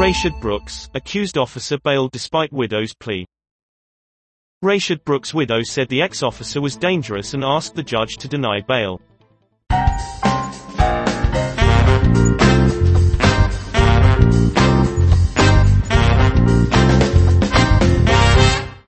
Rayshard Brooks, accused officer bailed despite widow's plea. Rayshard Brooks' widow said the ex-officer was dangerous and asked the judge to deny bail.